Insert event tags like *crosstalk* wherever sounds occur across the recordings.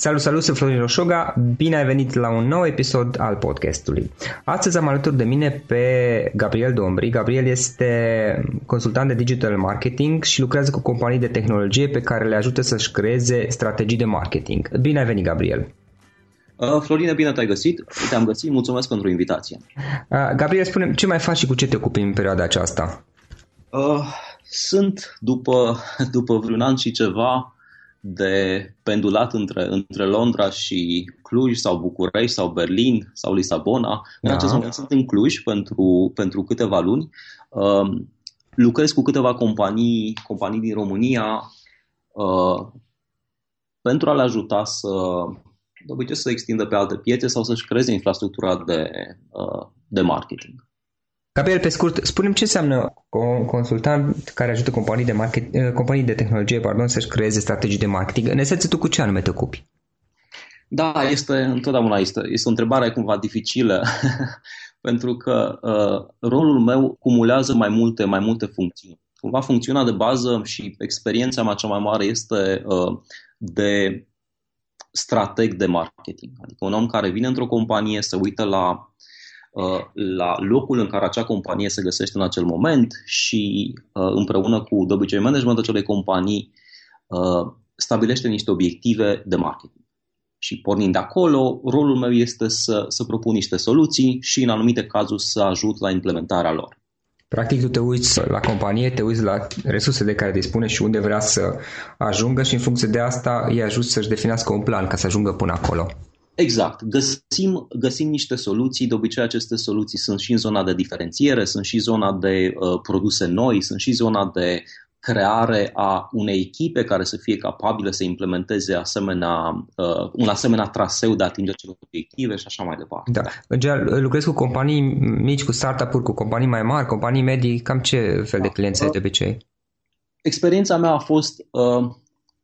Salut, salut, sunt Florin Roșoga, bine ai venit la un nou episod al podcastului. Astăzi am alături de mine pe Gabriel Dombri. Gabriel este consultant de digital marketing și lucrează cu companii de tehnologie pe care le ajută să-și creeze strategii de marketing. Bine ai venit, Gabriel! Uh, Florine, bine te-ai găsit, te-am găsit, mulțumesc pentru invitație. Uh, Gabriel, spune ce mai faci și cu ce te ocupi în perioada aceasta? Uh, sunt, după, *laughs* după vreun an și ceva, de pendulat între, între Londra și Cluj sau București sau Berlin sau Lisabona. În da. acest moment sunt în Cluj pentru, pentru câteva luni. Uh, lucrez cu câteva companii, companii din România uh, pentru a le ajuta să, de obicei, să extindă pe alte piețe sau să-și creeze infrastructura de, uh, de marketing. Gabriel, pe scurt, spunem ce înseamnă un consultant care ajută companii de, market, eh, companii de tehnologie pardon, să-și creeze strategii de marketing. În esență, tu cu ce anume te ocupi? Da, este întotdeauna este, este o întrebare cumva dificilă, *laughs* pentru că uh, rolul meu cumulează mai multe, mai multe funcții. Cumva funcțiunea de bază și experiența mea cea mai mare este uh, de strateg de marketing, adică un om care vine într-o companie, se uită la Uh, la locul în care acea companie se găsește în acel moment și uh, împreună cu, de obicei, managementul acelei companii uh, stabilește niște obiective de marketing. Și pornind de acolo, rolul meu este să, să propun niște soluții și, în anumite cazuri, să ajut la implementarea lor. Practic, tu te uiți la companie, te uiți la resurse de care dispune și unde vrea să ajungă și, în funcție de asta, îi ajut să-și definească un plan ca să ajungă până acolo. Exact. Găsim, găsim niște soluții. De obicei, aceste soluții sunt și în zona de diferențiere, sunt și zona de uh, produse noi, sunt și zona de creare a unei echipe care să fie capabile să implementeze asemenea, uh, un asemenea traseu de atingere celor obiective și așa mai departe. Da. În general, lucrezi cu companii mici, cu startup-uri, cu companii mai mari, companii medii, cam ce fel de clienți ai de obicei? Experiența mea a fost uh,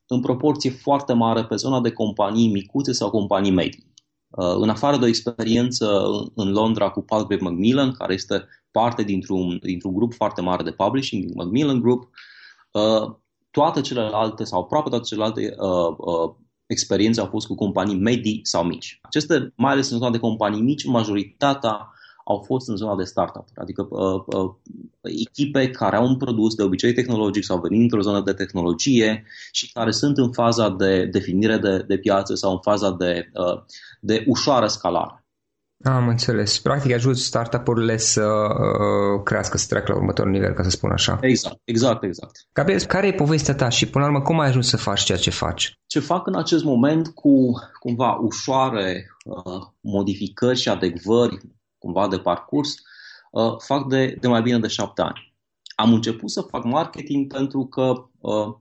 în proporție foarte mare pe zona de companii micuțe sau companii medii. Uh, în afară de o experiență în Londra cu Palgrave Macmillan, care este parte dintr-un, dintr-un grup foarte mare de publishing, din Macmillan Group, uh, toate celelalte sau aproape toate celelalte uh, experiențe au fost cu companii medii sau mici. Aceste, mai ales în zona de companii mici, majoritatea au fost în zona de startup, adică uh, uh, echipe care au un produs de obicei tehnologic sau venit într-o zonă de tehnologie și care sunt în faza de definire de, de piață sau în faza de, uh, de ușoară scalare. Am înțeles. Practic ajut startup-urile să uh, crească, să treacă la următorul nivel, ca să spun așa. Exact, exact, exact. Gabriel, care e povestea ta și până la urmă cum ai ajuns să faci ceea ce faci? Ce fac în acest moment cu cumva ușoare uh, modificări și adecvări cumva de parcurs, uh, fac de, de mai bine de șapte ani. Am început să fac marketing pentru că uh,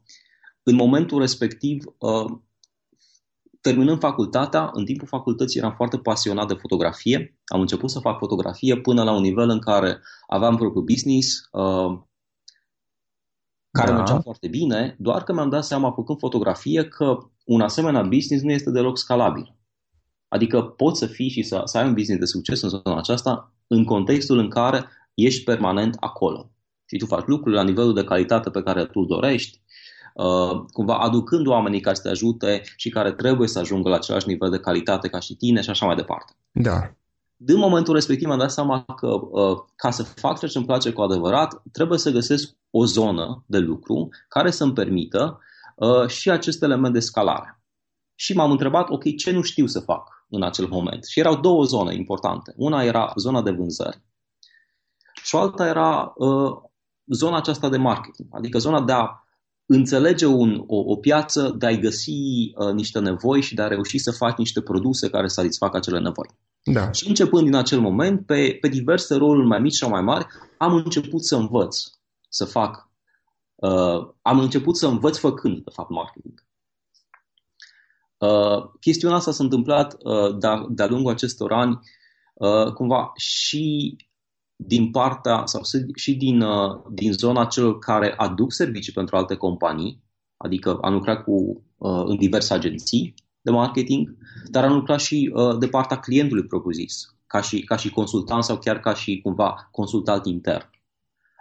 în momentul respectiv, uh, terminând facultatea, în timpul facultății eram foarte pasionat de fotografie. Am început să fac fotografie până la un nivel în care aveam propriul business, care da. mergea foarte bine, doar că mi-am dat seama, făcând fotografie, că un asemenea business nu este deloc scalabil. Adică poți să fii și să, să ai un business de succes în zona aceasta în contextul în care ești permanent acolo. Și tu faci lucruri la nivelul de calitate pe care tu dorești, uh, cumva aducând oamenii care să te ajute și care trebuie să ajungă la același nivel de calitate ca și tine și așa mai departe. Da. Din momentul respectiv am dat seama că uh, ca să fac ceea ce îmi place cu adevărat, trebuie să găsesc o zonă de lucru care să-mi permită uh, și acest element de scalare. Și m-am întrebat, ok, ce nu știu să fac? În acel moment. Și erau două zone importante. Una era zona de vânzări și alta era uh, zona aceasta de marketing, adică zona de a înțelege un, o, o piață, de a-i găsi uh, niște nevoi și de a reuși să faci niște produse care satisfac acele nevoi. Da. Și începând din acel moment, pe, pe diverse roluri mai mici sau mai mari, am început să învăț să fac. Uh, am început să învăț făcând, de fapt, marketing. Uh, chestiunea asta s-a întâmplat uh, de-a, de lungul acestor ani uh, cumva și din partea sau și din, uh, din zona celor care aduc servicii pentru alte companii, adică am lucrat cu, uh, în diverse agenții de marketing, dar am lucrat și uh, de partea clientului propriu-zis, ca și, ca și consultant sau chiar ca și cumva consultant intern.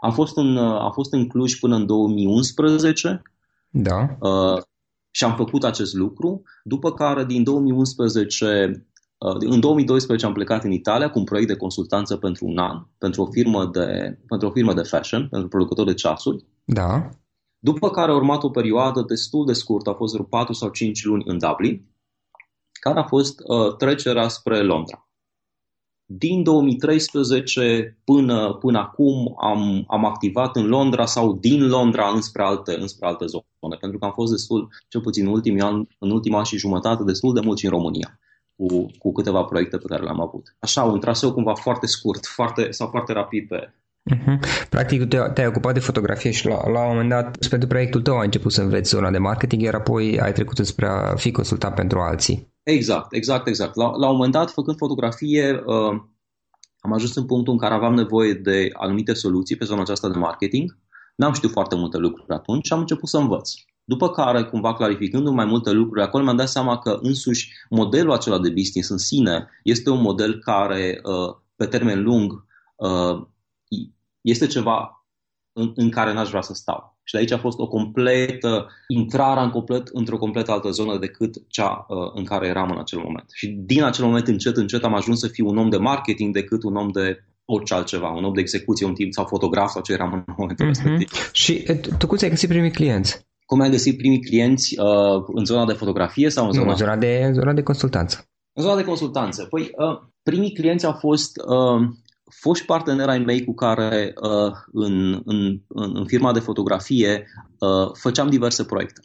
Am fost în, uh, am fost în Cluj până în 2011. Da. Uh, și am făcut acest lucru, după care din 2011 uh, în 2012 am plecat în Italia cu un proiect de consultanță pentru un an, pentru o firmă de, pentru o firmă de fashion, pentru producători de ceasuri. Da. După care a urmat o perioadă destul de scurtă, a fost vreo 4 sau 5 luni în Dublin, care a fost uh, trecerea spre Londra din 2013 până, până acum am, am activat în Londra sau din Londra înspre alte, înspre alte zone, pentru că am fost destul, cel puțin în ultimii ani, în ultima și jumătate, destul de mult și în România. Cu, cu câteva proiecte pe care le-am avut. Așa, un traseu cumva foarte scurt foarte, sau foarte rapid pe, Uh-huh. Practic, te, te-ai ocupat de fotografie și la, la un moment dat, pentru proiectul tău, ai început să înveți zona de marketing, iar apoi ai trecut spre a fi consultat pentru alții. Exact, exact, exact. La, la un moment dat, făcând fotografie, uh, am ajuns în punctul în care aveam nevoie de anumite soluții pe zona aceasta de marketing. N-am știut foarte multe lucruri atunci și am început să învăț. După care, cumva clarificându mai multe lucruri, acolo mi-am dat seama că însuși modelul acela de business în sine este un model care, uh, pe termen lung, uh, este ceva în, în care n-aș vrea să stau. Și de aici a fost o completă intrare în complet, într-o complet altă zonă decât cea uh, în care eram în acel moment. Și din acel moment, încet, încet, am ajuns să fiu un om de marketing decât un om de orice altceva, un om de execuție, un timp sau fotograf sau ce eram în momentul mm-hmm. respectiv. Și tu cum ți-ai găsit primii clienți? Cum ai găsit primii clienți uh, în zona de fotografie sau în zona... Nu, în zona de, zona de consultanță. În zona de consultanță. Păi, uh, primii clienți au fost uh, foști parteneri ai mei cu care uh, în, în, în firma de fotografie uh, făceam diverse proiecte.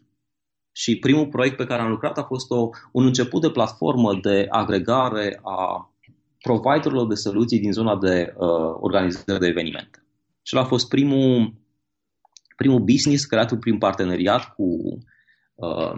Și primul proiect pe care am lucrat a fost o, un început de platformă de agregare a providerilor de soluții din zona de uh, organizare de evenimente. Și a fost primul, primul business creat prin parteneriat cu, uh,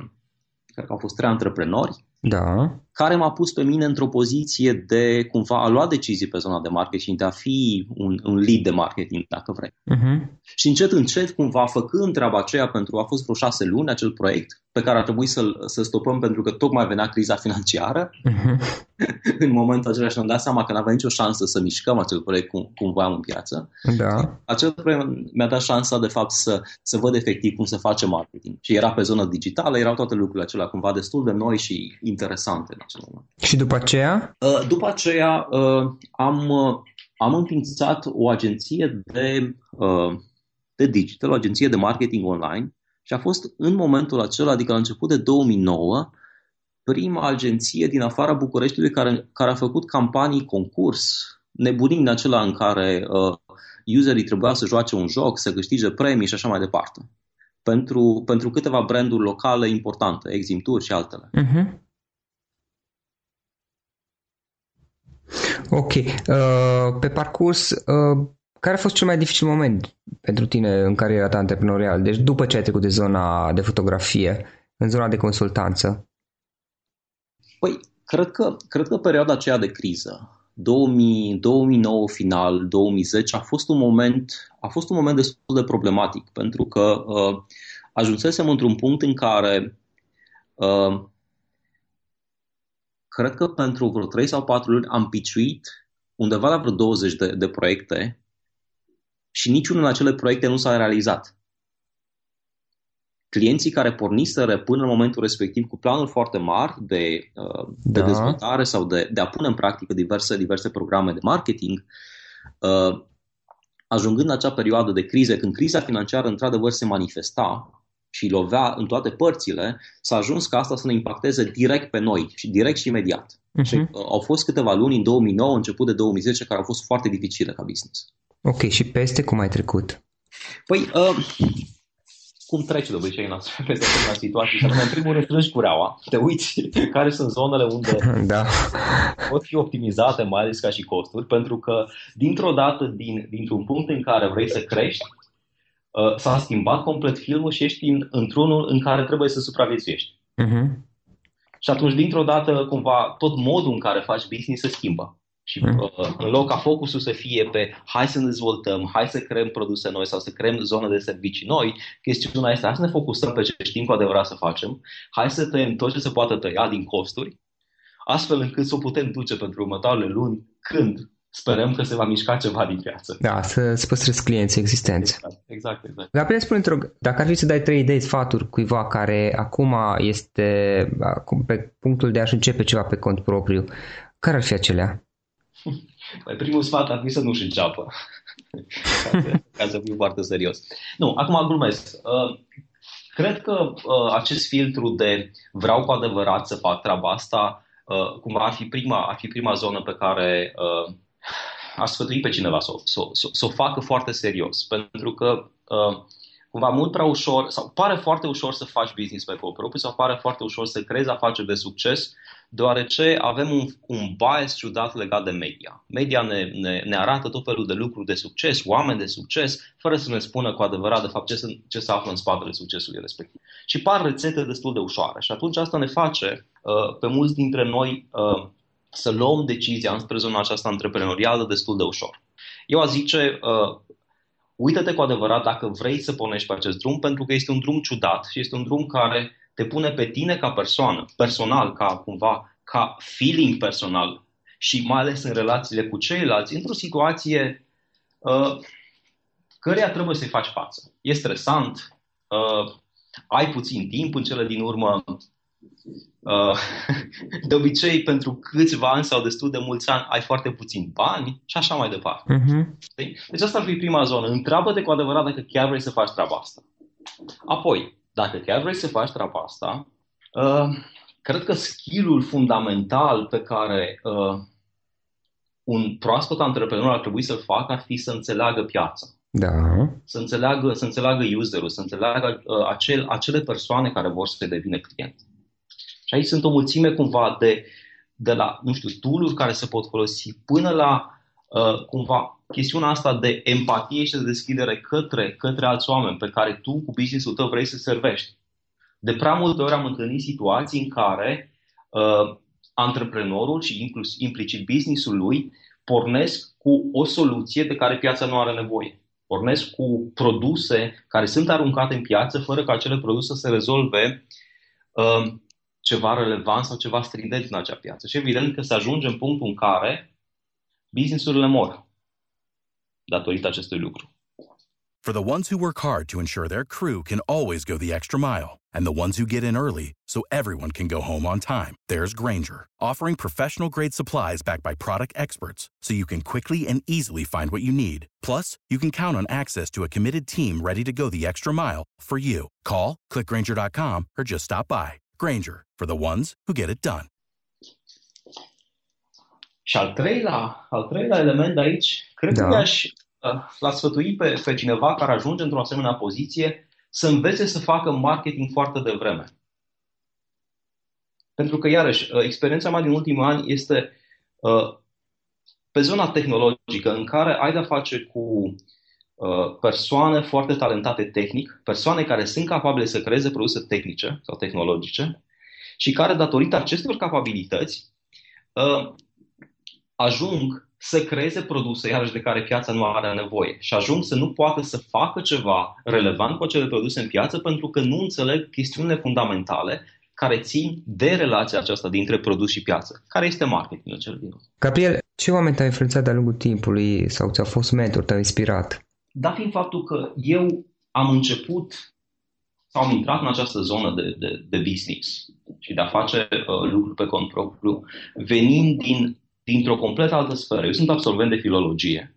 cred că au fost trei antreprenori da. Care m-a pus pe mine într-o poziție de cumva a lua decizii pe zona de marketing, de a fi un, un lead de marketing, dacă vrei. Uh-huh. Și încet, încet, cumva, făcând treaba aceea pentru, a fost vreo șase luni acel proiect, pe care a trebuit să-l să stopăm pentru că tocmai venea criza financiară. Uh-huh. *laughs* în momentul acela și am dat seama că n-avea nicio șansă să mișcăm acel proiect cum, cum voiam în piață. Da. Acel proiect mi-a dat șansa, de fapt, să, să văd efectiv cum se face marketing. Și era pe zonă digitală, erau toate lucrurile acelea cumva destul de noi și interesante în acel moment. Și după aceea? Uh, după aceea uh, am, uh, am înființat o agenție de, de digital, o agenție de marketing online și a fost în momentul acela, adică la început de 2009, prima agenție din afara Bucureștiului care, care a făcut campanii concurs, nebunind acela în care uh, userii trebuia să joace un joc, să câștige premii și așa mai departe. Pentru, pentru câteva branduri locale importante, Eximtur și altele. Uh-huh. Ok. Uh, pe parcurs, uh, care a fost cel mai dificil moment pentru tine în cariera ta antreprenorială? Deci după ce ai trecut de zona de fotografie, în zona de consultanță? Păi, cred că, cred că perioada aceea de criză, 2000, 2009 final, 2010, a fost un moment, a fost un moment destul de problematic, pentru că uh, ajunsesem într-un punct în care uh, cred că pentru vreo 3 sau 4 luni am piciuit undeva la vreo 20 de, de proiecte și niciunul din acele proiecte nu s-a realizat. Clienții care porniseră până în momentul respectiv cu planuri foarte mari de, uh, de da. dezvoltare sau de, de a pune în practică diverse, diverse programe de marketing, uh, ajungând în acea perioadă de criză, când criza financiară într-adevăr se manifesta, și lovea în toate părțile, s-a ajuns ca asta să ne impacteze direct pe noi, și direct și imediat. Uh-huh. Și, uh, au fost câteva luni în 2009, început de 2010, care au fost foarte dificile ca business. Ok, și peste cum ai trecut? Păi, uh, cum trece de obicei în peste asemenea situații? Și în primul rând strângi cureaua, te uiți *laughs* care sunt zonele unde *laughs* da. pot fi optimizate, mai ales ca și costuri, pentru că dintr-o dată, din, dintr-un punct în care vrei să crești, uh, s-a schimbat complet filmul și ești în, într-unul în care trebuie să supraviețuiești. Uh-huh. Și atunci, dintr-o dată, cumva, tot modul în care faci business se schimbă. Și uh, în loc ca focusul să fie pe hai să ne dezvoltăm, hai să creăm produse noi sau să creăm zone de servicii noi, chestiunea este hai să ne focusăm pe ce știm cu adevărat să facem, hai să tăiem tot ce se poate tăia din costuri, astfel încât să o putem duce pentru următoarele luni când sperăm că se va mișca ceva din piață. Da, să-ți păstrezi clienții existenți. Exact, exact. exact. Gabriel, spune rog, dacă ar fi să dai trei idei, sfaturi cuiva care acum este acum pe punctul de a-și începe ceva pe cont propriu, care ar fi acelea? *laughs* Păi primul sfat ar fi să nu-și înceapă, ca, *laughs* să, ca să fiu foarte serios. Nu, acum glumesc. Uh, cred că uh, acest filtru de vreau cu adevărat să fac treaba asta, uh, cumva ar fi prima, ar fi prima zonă pe care uh, aș sfătui pe cineva să, să, să, să o facă foarte serios. Pentru că uh, cumva mult prea ușor, sau pare foarte ușor să faci business pe propriu sau pare foarte ușor să creezi afaceri de succes, deoarece avem un, un bias ciudat legat de media. Media ne, ne, ne arată tot felul de lucruri de succes, oameni de succes, fără să ne spună cu adevărat, de fapt, ce se, ce se află în spatele succesului respectiv. Și par rețete destul de ușoare. Și atunci asta ne face, uh, pe mulți dintre noi, uh, să luăm decizia înspre zona aceasta antreprenorială destul de ușor. Eu aș zice, uh, uită-te cu adevărat dacă vrei să pornești pe acest drum, pentru că este un drum ciudat și este un drum care te pune pe tine ca persoană, personal, ca cumva, ca feeling personal și mai ales în relațiile cu ceilalți, într-o situație uh, căreia trebuie să-i faci față. E stresant, uh, ai puțin timp în cele din urmă, uh, *laughs* de obicei pentru câțiva ani sau destul de mulți ani ai foarte puțin bani și așa mai departe. Uh-huh. Deci asta ar fi prima zonă. Întreabă-te cu adevărat dacă chiar vrei să faci treaba asta. Apoi, dacă chiar vrei să faci treaba asta, uh, cred că skillul fundamental pe care uh, un proaspăt antreprenor ar trebui să-l facă ar fi să înțeleagă piața. Da. Să înțeleagă, să înțeleagă userul, să înțeleagă uh, acel, acele persoane care vor să devină client. Și aici sunt o mulțime cumva de, de la, nu știu, tool care se pot folosi până la uh, cumva chestiunea asta de empatie și de deschidere către, către alți oameni pe care tu cu business-ul tău vrei să servești. De prea multe ori am întâlnit situații în care uh, antreprenorul și inclus, implicit businessul lui pornesc cu o soluție de care piața nu are nevoie. Pornesc cu produse care sunt aruncate în piață fără ca acele produse să rezolve uh, ceva relevant sau ceva stringent în acea piață. Și evident că se ajunge în punctul în care businessurile mor datorită acestui lucru. For the ones who work hard to ensure their crew can always go the extra mile, and the ones who get in early so everyone can go home on time, there's Granger, offering professional grade supplies backed by product experts so you can quickly and easily find what you need. Plus, you can count on access to a committed team ready to go the extra mile for you. Call, clickgranger.com, or just stop by. Granger, for the ones who get it done. Și al treilea, al treilea element de aici, cred da. că aș l-a sfătui pe, pe cineva care ajunge într-o asemenea poziție să învețe să facă marketing foarte devreme. Pentru că, iarăși, uh, experiența mea din ultimii ani este uh, pe zona tehnologică, în care ai de-a face cu uh, persoane foarte talentate tehnic, persoane care sunt capabile să creeze produse tehnice sau tehnologice și care, datorită acestor capabilități, uh, ajung să creeze produse, iarăși, de care piața nu are nevoie și ajung să nu poată să facă ceva relevant cu acele produse în piață pentru că nu înțeleg chestiunile fundamentale care țin de relația aceasta dintre produs și piață. Care este marketingul cel din urmă? Gabriel, ce oameni te-au influențat de-a lungul timpului sau ți-au fost mentor, te-au inspirat? Dat fiind faptul că eu am început sau am intrat în această zonă de, de, de business și de a face uh, lucruri pe cont propriu, venind din dintr-o complet altă sferă. Eu sunt absolvent de filologie.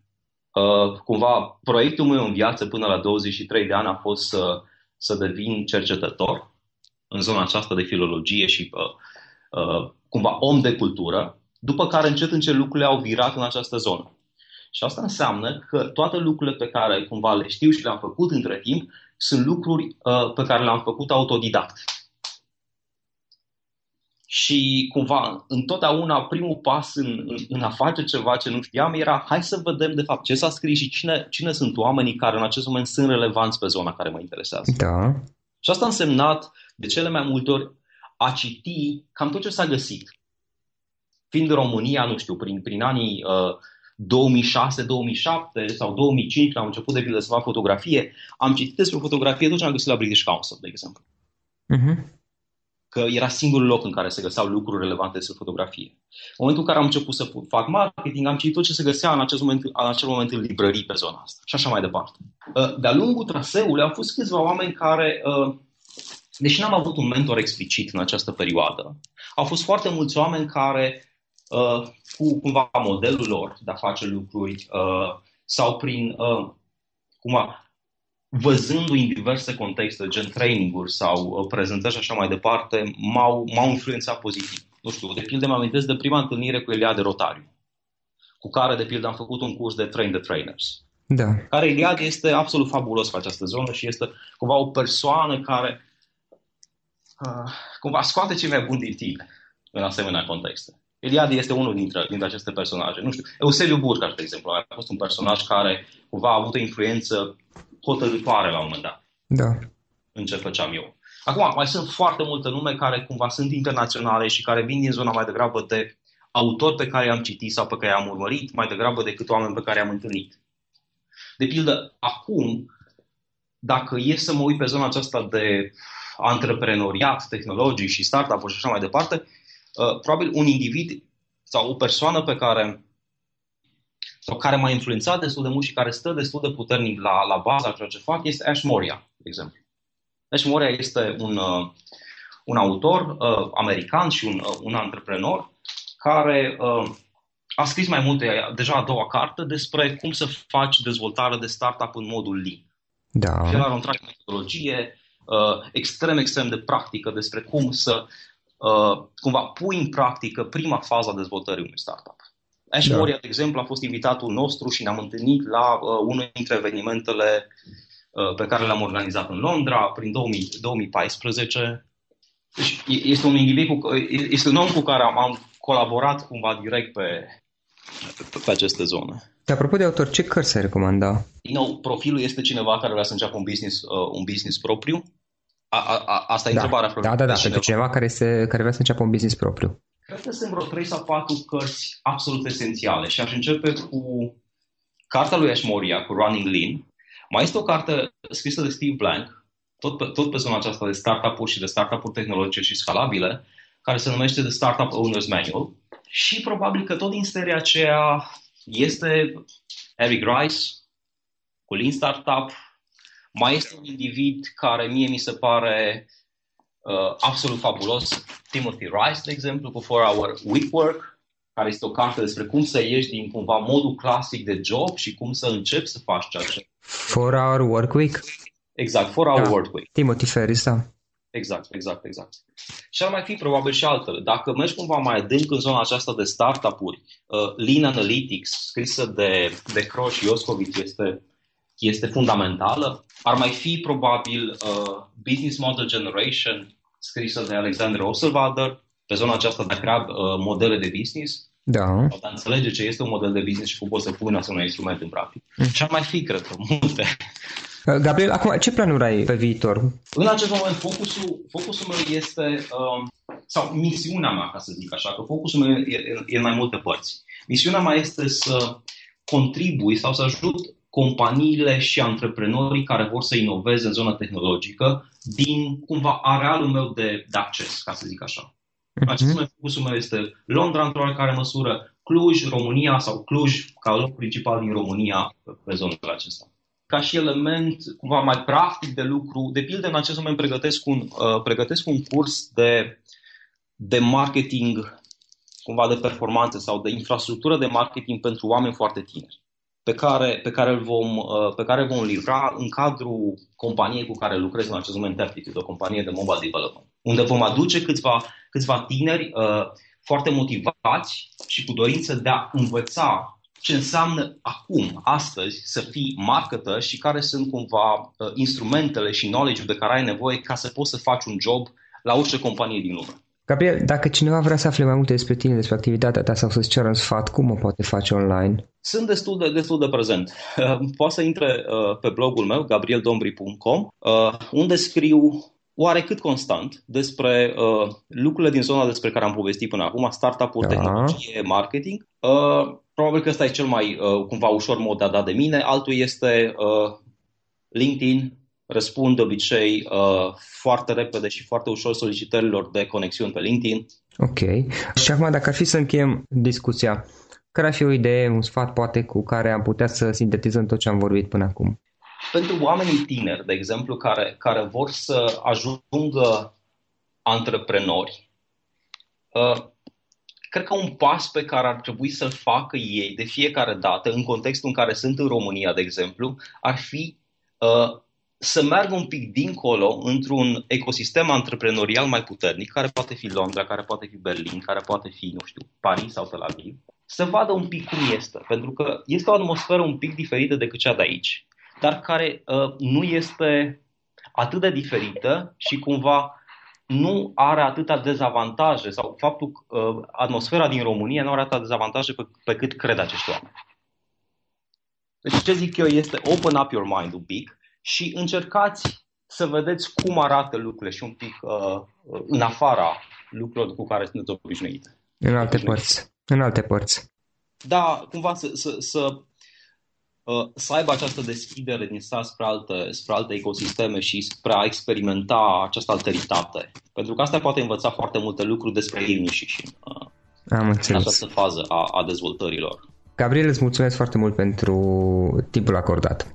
Uh, cumva, proiectul meu în viață până la 23 de ani a fost să, să devin cercetător în zona aceasta de filologie și uh, uh, cumva om de cultură, după care încet încet lucrurile au virat în această zonă. Și asta înseamnă că toate lucrurile pe care cumva le știu și le-am făcut între timp sunt lucruri uh, pe care le-am făcut autodidact și cumva întotdeauna primul pas în, în, în a face ceva ce nu știam era hai să vedem de fapt ce s-a scris și cine, cine sunt oamenii care în acest moment sunt relevanți pe zona care mă interesează. Da. Și asta a însemnat de cele mai multe ori a citi cam tot ce s-a găsit. Fiind în România, nu știu, prin, prin anii uh, 2006-2007 sau 2005, când am început de pildă să fac fotografie, am citit despre fotografie tot ce am găsit la British Council, de exemplu. Uh-huh că era singurul loc în care se găseau lucruri relevante despre fotografie. În momentul în care am început să fac marketing, am citit tot ce se găsea în acel moment, în acel moment în librării pe zona asta și așa mai departe. Uh, de-a lungul traseului au fost câțiva oameni care, uh, deși n-am avut un mentor explicit în această perioadă, au fost foarte mulți oameni care, uh, cu cumva modelul lor de a face lucruri sau prin cumva văzându-i în diverse contexte, gen training-uri sau uh, prezentări și așa mai departe, m-au, m-au influențat pozitiv. Nu știu, de pildă mă amintesc de prima întâlnire cu Eliade Rotariu, cu care, de pildă, am făcut un curs de Train the Trainers. Da. Care Eliade este absolut fabulos pe această zonă și este cumva o persoană care uh, cumva scoate ce mai bun din tine în asemenea contexte. Eliade este unul dintre, dintre aceste personaje. Nu știu, Eusebiu Burcaș, de exemplu, a fost un personaj care cumva a avut o influență hotărătoare la un moment dat. Da. În ce făceam eu. Acum, mai sunt foarte multe nume care cumva sunt internaționale și care vin din zona mai degrabă de autori pe care i-am citit sau pe care i-am urmărit, mai degrabă decât oameni pe care i-am întâlnit. De pildă, acum, dacă e să mă uit pe zona aceasta de antreprenoriat tehnologic și startup-uri și așa mai departe, uh, probabil un individ sau o persoană pe care sau care m-a influențat destul de mult și care stă destul de puternic la, la baza ceea ce fac este Ash Moria, de exemplu. Ash Moria este un, uh, un autor uh, american și un, uh, un antreprenor care uh, a scris mai multe, deja a doua carte, despre cum să faci dezvoltare de startup în modul lean. Da. El are o întreagă metodologie uh, extrem, extrem de practică despre cum să uh, cumva pui în practică prima fază a dezvoltării unui startup. Ash da. Moria, de exemplu, a fost invitatul nostru și ne-am întâlnit la uh, unul dintre evenimentele uh, pe care le-am organizat în Londra prin 2000, 2014. Deci este un individ cu, este un om cu care am, am colaborat cumva direct pe, pe, pe aceste zone. De apropo de autor, ce cărți ai recomanda? Din nou, profilul este cineva care vrea să înceapă un business, uh, un business propriu? A, a, a, asta e da. întrebarea. Da, da, da, pentru cineva care, se, care vrea să înceapă un business propriu. Cred că sunt vreo 3 sau 4 cărți absolut esențiale și aș începe cu cartea lui Ashmoria, cu Running Lean. Mai este o carte scrisă de Steve Blank, tot pe, tot pe zona aceasta de startup-uri și de startup-uri tehnologice și scalabile, care se numește The Startup Owner's Manual. Și probabil că tot din seria aceea este Eric Rice cu Lean Startup. Mai este un individ care mie mi se pare uh, absolut fabulos, Timothy Rice, de exemplu, cu 4-Hour Week Work, care este o carte despre cum să ieși din cumva modul clasic de job și cum să începi să faci ceea ce... 4-Hour Work Week? Exact, 4-Hour da. Work Week. Timothy Ferris, da. Exact, exact, exact. Și ar mai fi probabil și altele. Dacă mergi cumva mai adânc în zona aceasta de startup-uri, uh, Lean Analytics, scrisă de, de Croș și Ioscovic, este, este fundamentală. Ar mai fi probabil uh, Business Model Generation, scrisă de Alexander Osterwalder, pe zona aceasta de a crea uh, modele de business. Da. Sau de a înțelege ce este un model de business și cum poți să pui un asemenea instrument în practic. Mm. Și ar mai fi, cred că, multe. Uh, Gabriel, acum ce planuri ai pe viitor? În acest moment, focusul, focusul meu este, um, sau misiunea mea, ca să zic așa, că focusul meu e, e în mai multe părți. Misiunea mea este să contribui sau să ajut companiile și antreprenorii care vor să inoveze în zona tehnologică din cumva arealul meu de, de acces, ca să zic așa. Uh-huh. Acest moment focusul meu este Londra într-o oarecare măsură, Cluj, România sau Cluj ca loc principal din România pe zonele acestea ca și element cumva mai practic de lucru. De pildă, în acest moment pregătesc un, uh, pregătesc un curs de, de marketing, cumva de performanță sau de infrastructură de marketing pentru oameni foarte tineri, pe care, pe care, îl vom, uh, pe care vom livra în cadrul companiei cu care lucrez în acest moment, Aptitude, o companie de mobile development, unde vom aduce câțiva, câțiva tineri uh, foarte motivați și cu dorință de a învăța ce înseamnă acum, astăzi, să fii marketer și care sunt cumva uh, instrumentele și knowledge de care ai nevoie ca să poți să faci un job la orice companie din lume. Gabriel, dacă cineva vrea să afle mai multe despre tine, despre activitatea ta sau să-ți ceară un sfat, cum o poate face online? Sunt destul de, destul de prezent. Uh, *laughs* poate să intre uh, pe blogul meu, gabrieldombri.com, uh, unde scriu oarecât constant despre uh, lucrurile din zona despre care am povestit până acum, startup-uri, da. tehnologie, marketing. Uh, probabil că ăsta e cel mai uh, cumva ușor mod de a da de mine. Altul este uh, LinkedIn. Răspund de obicei uh, foarte repede și foarte ușor solicitărilor de conexiuni pe LinkedIn. Ok. Și acum, dacă ar fi să încheiem discuția, care ar fi o idee, un sfat poate cu care am putea să sintetizăm tot ce am vorbit până acum? Pentru oamenii tineri, de exemplu, care, care vor să ajungă antreprenori, uh, cred că un pas pe care ar trebui să-l facă ei de fiecare dată, în contextul în care sunt în România, de exemplu, ar fi uh, să meargă un pic dincolo într-un ecosistem antreprenorial mai puternic, care poate fi Londra, care poate fi Berlin, care poate fi, nu știu, Paris sau Tel Aviv, să vadă un pic cum este, pentru că este o atmosferă un pic diferită decât cea de aici, dar care uh, nu este atât de diferită și cumva nu are atâta dezavantaje sau faptul că uh, atmosfera din România nu are atâta dezavantaje pe, pe cât cred acești oameni. Deci ce zic eu este open up your mind un pic și încercați să vedeți cum arată lucrurile și un pic uh, în afara lucrurilor cu care sunteți obișnuite. În alte părți. În alte părți. Da, cumva să, să, să Uh, să aibă această deschidere din start spre alte, spre alte ecosisteme și spre a experimenta această alteritate. Pentru că asta poate învăța foarte multe lucruri despre ei înșiși uh, Am în această fază a, a dezvoltărilor. Gabriel, îți mulțumesc foarte mult pentru timpul acordat.